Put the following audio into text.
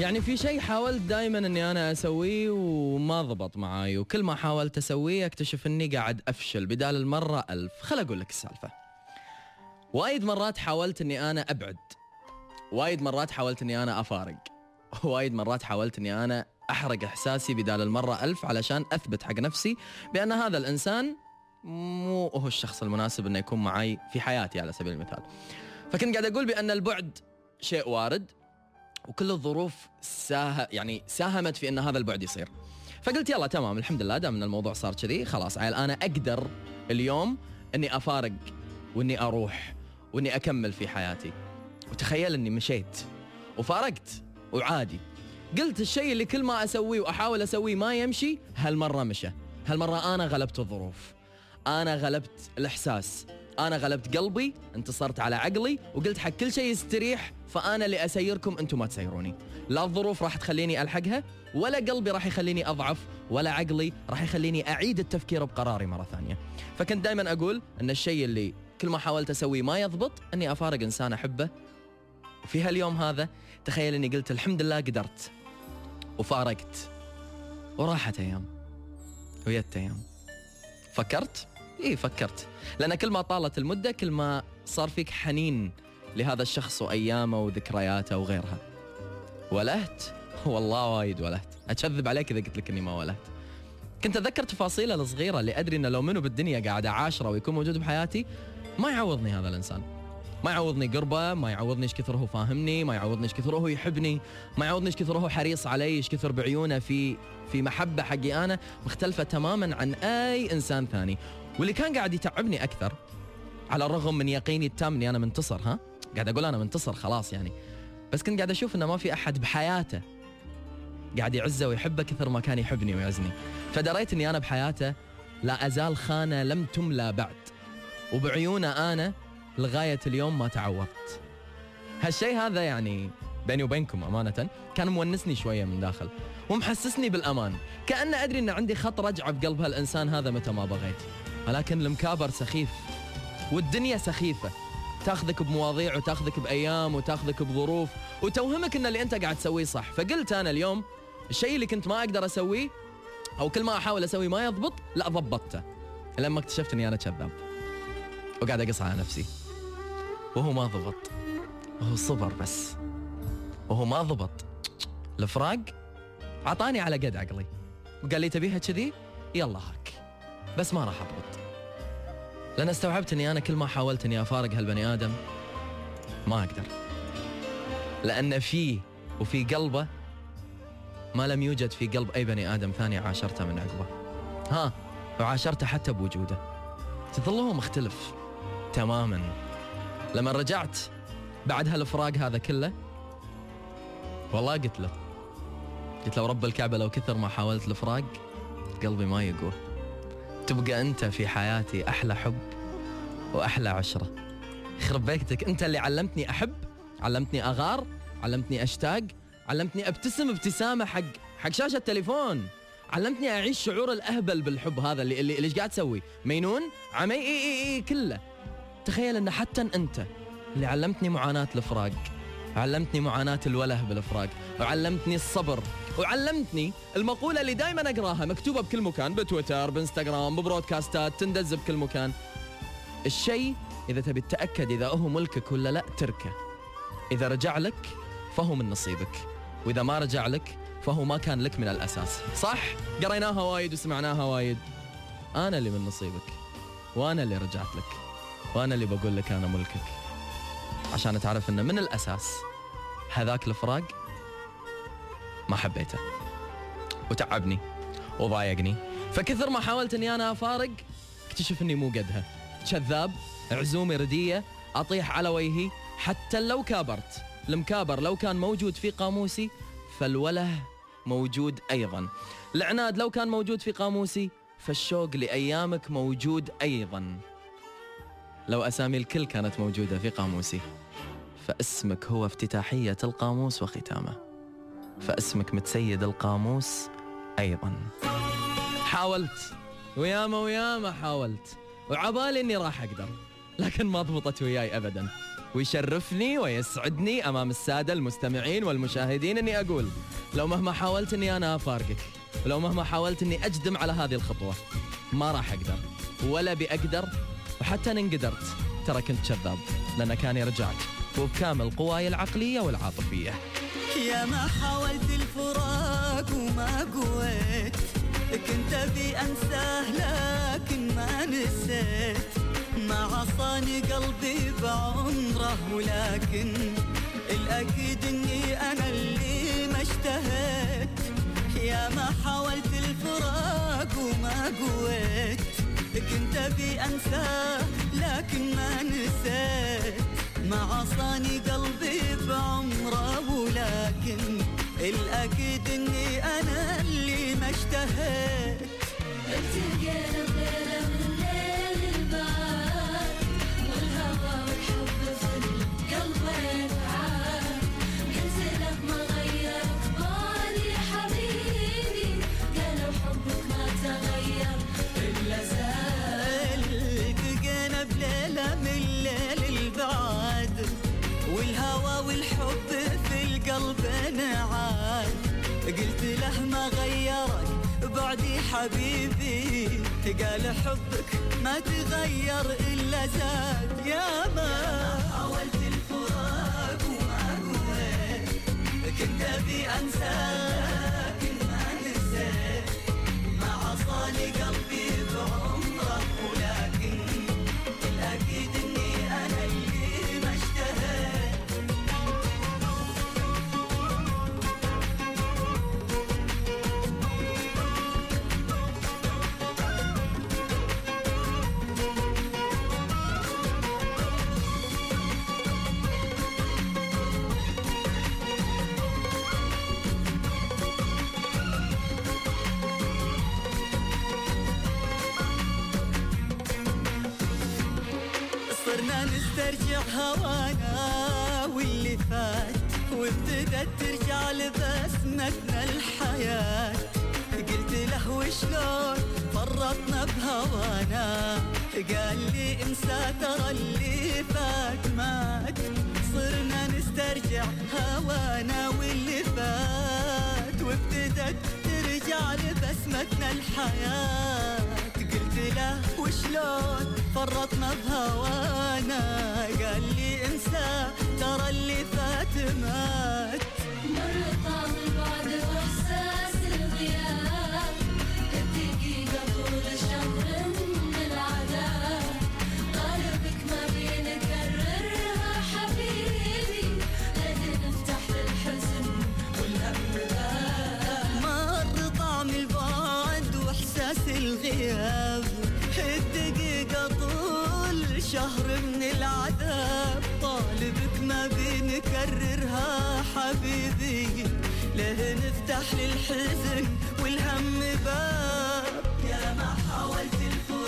يعني في شيء حاولت دائما إني أنا أسويه وما ضبط معاي وكل ما حاولت أسويه أكتشف إني قاعد أفشل بدال المرة ألف. خل أقول لك السالفة. وايد مرات حاولت إني أنا أبعد. وايد مرات حاولت إني أنا أفارق. وايد مرات حاولت إني أنا أحرق إحساسي بدال المرة ألف علشان أثبت حق نفسي بأن هذا الإنسان مو هو الشخص المناسب إنه يكون معي في حياتي على سبيل المثال. فكنت قاعد أقول بأن البعد شيء وارد. وكل الظروف ساه يعني ساهمت في إن هذا البعد يصير. فقلت يلا تمام الحمد لله دام إن الموضوع صار كذي خلاص عيل أنا أقدر اليوم إني أفارق وإني أروح وإني أكمل في حياتي. وتخيل إني مشيت وفارقت وعادي. قلت الشيء اللي كل ما أسويه وأحاول أسويه ما يمشي هالمرة مشى. هالمرة أنا غلبت الظروف. أنا غلبت الإحساس. أنا غلبت قلبي انتصرت على عقلي وقلت حق كل شيء يستريح فأنا اللي أسيركم أنتم ما تسيروني. لا الظروف راح تخليني ألحقها ولا قلبي راح يخليني أضعف ولا عقلي راح يخليني أعيد التفكير بقراري مرة ثانية. فكنت دائما أقول أن الشيء اللي كل ما حاولت أسويه ما يضبط أني أفارق إنسان أحبه. وفي هاليوم هذا تخيل أني قلت الحمد لله قدرت وفارقت وراحت أيام ويت أيام. فكرت؟ إيه فكرت. لأن كل ما طالت المدة كل ما صار فيك حنين لهذا الشخص وأيامه وذكرياته وغيرها. ولهت؟ والله وايد ولهت. اكذب عليك إذا قلت لك إني ما ولهت. كنت أتذكر تفاصيله الصغيرة اللي أدري إنه لو منو بالدنيا قاعد أعاشره ويكون موجود بحياتي ما يعوضني هذا الإنسان. ما يعوضني قربه ما يعوضني إيش كثر هو فاهمني ما يعوضني إيش كثر هو يحبني ما يعوضني إيش كثر هو حريص علي إيش كثر بعيونه في في محبة حقي أنا مختلفة تماما عن أي إنسان ثاني. واللي كان قاعد يتعبني أكثر على الرغم من يقيني التام إني أنا منتصر ها؟ قاعد أقول أنا منتصر خلاص يعني. بس كنت قاعد أشوف إنه ما في أحد بحياته قاعد يعزه ويحبه كثر ما كان يحبني ويعزني. فدريت إني أنا بحياته لا أزال خانة لم تملى بعد. وبعيونه أنا لغاية اليوم ما تعوضت هالشيء هذا يعني بيني وبينكم أمانة كان مونسني شوية من داخل. ومحسسني بالأمان. كأن أدري إن عندي خط رجعه بقلب هالإنسان هذا متى ما بغيت. ولكن المكابر سخيف. والدنيا سخيفة. تاخذك بمواضيع وتاخذك بأيام وتاخذك بظروف وتوهمك إن اللي أنت قاعد تسويه صح. فقلت أنا اليوم الشيء اللي كنت ما أقدر أسويه أو كل ما أحاول اسويه ما يضبط لا ضبطته. لما اكتشفت إني أنا كذاب. وقاعد أقص على نفسي. وهو ما ضبط. وهو صبر بس. وهو ما ضبط. الفراق عطاني على قد عقلي. وقال لي تبيها كذي؟ يلا هاك بس ما راح أضبط. لأن استوعبت إني أنا كل ما حاولت إني أفارق هالبني آدم ما أقدر. لأن فيه وفي قلبه ما لم يوجد في قلب أي بني آدم ثاني عاشرته من عقبه. ها وعاشرته حتى بوجوده. تظل هو مختلف تماما. لما رجعت بعد هالفراق هذا كله والله قلت له قلت له رب الكعبة لو كثر ما حاولت الفراق قلبي ما يقوى. تبقى أنت في حياتي أحلى حب وأحلى عشرة. يخرب بيتك. أنت اللي علمتني أحب علمتني أغار علمتني أشتاق علمتني أبتسم ابتسامة حق حق شاشة التليفون. علمتني أعيش شعور الأهبل بالحب هذا اللي اللي إيش قاعد تسوي؟ مينون عمي اي اي اي كله. تخيل إن حتى أنت اللي علمتني معاناة الفراق علمتني معاناة الوله بالافراق وعلمتني الصبر وعلمتني المقولة اللي دائما أقراها مكتوبة بكل مكان بتويتر بإنستغرام ببرودكاستات تندز بكل مكان. الشيء إذا تبي تتأكد إذا هو ملكك ولا لا تركه. إذا رجع لك فهو من نصيبك وإذا ما رجع لك فهو ما كان لك من الأساس. صح؟ قريناها وايد وسمعناها وايد. أنا اللي من نصيبك وأنا اللي رجعت لك وأنا اللي بقول لك أنا ملكك. عشان تعرف أنه من الأساس هذاك الفراق ما حبيته. وتعبني وضايقني. فكثر ما حاولت إني أنا أفارق اكتشف إني مو قدها. كذاب عزومي رديه أطيح على وجهي. حتى لو كابرت المكابر لو كان موجود في قاموسي فالوله موجود أيضا. العناد لو كان موجود في قاموسي فالشوق لأيامك موجود أيضا. لو أسامي الكل كانت موجودة في قاموسي فاسمك هو افتتاحية القاموس وختامه. فاسمك متسيد القاموس أيضا. حاولت. وياما وياما حاولت. وعبالي إني راح أقدر. لكن ما ضبطت وياي ابدا. ويشرفني ويسعدني أمام السادة المستمعين والمشاهدين إني أقول لو مهما حاولت إني أنا أفارقك. ولو مهما حاولت إني أجدم على هذه الخطوة. ما راح أقدر. ولا بأقدر. وحتى إن انقدرت ترى كنت كذاب. لأن كان رجعت وبكامل قواي العقلية والعاطفية. يا ما حاولت الفراق وما قويت. كنت أبي انساه لكن ما نسيت. ما عصاني قلبي بعمره ولكن الأكيد إني أنا اللي ما اشتهيت. يا ما حاولت الفراق وما قويت. كنت أبي انساه لكن ما نسيت. ما عصاني قلبي بعمره ولكن الاكيد إني أنا اللي ما اشتهيت. قلت له ما غيرك بعدي حبيبي قال حبك ما تغير إلا زاد. يا ما حاولت الفراق وما قويت كنت أبي أنساك. هوانا واللي فات وابتدت ترجع لبسمتنا الحياة. قلت له وشلون فرطنا بهوانا؟ قال لي انسى ترى اللي فات مات. صرنا نسترجع هوانا واللي فات. وابتدت ترجع لبسمتنا الحياة. قلت له وشلون فرطنا بهوانا؟ قال لي انسى ترى اللي فات مات شهر من العذاب طالبك ما بنكررها حبيبي. له نفتح للحزن والهم باب؟ يا ما حاولت الفوز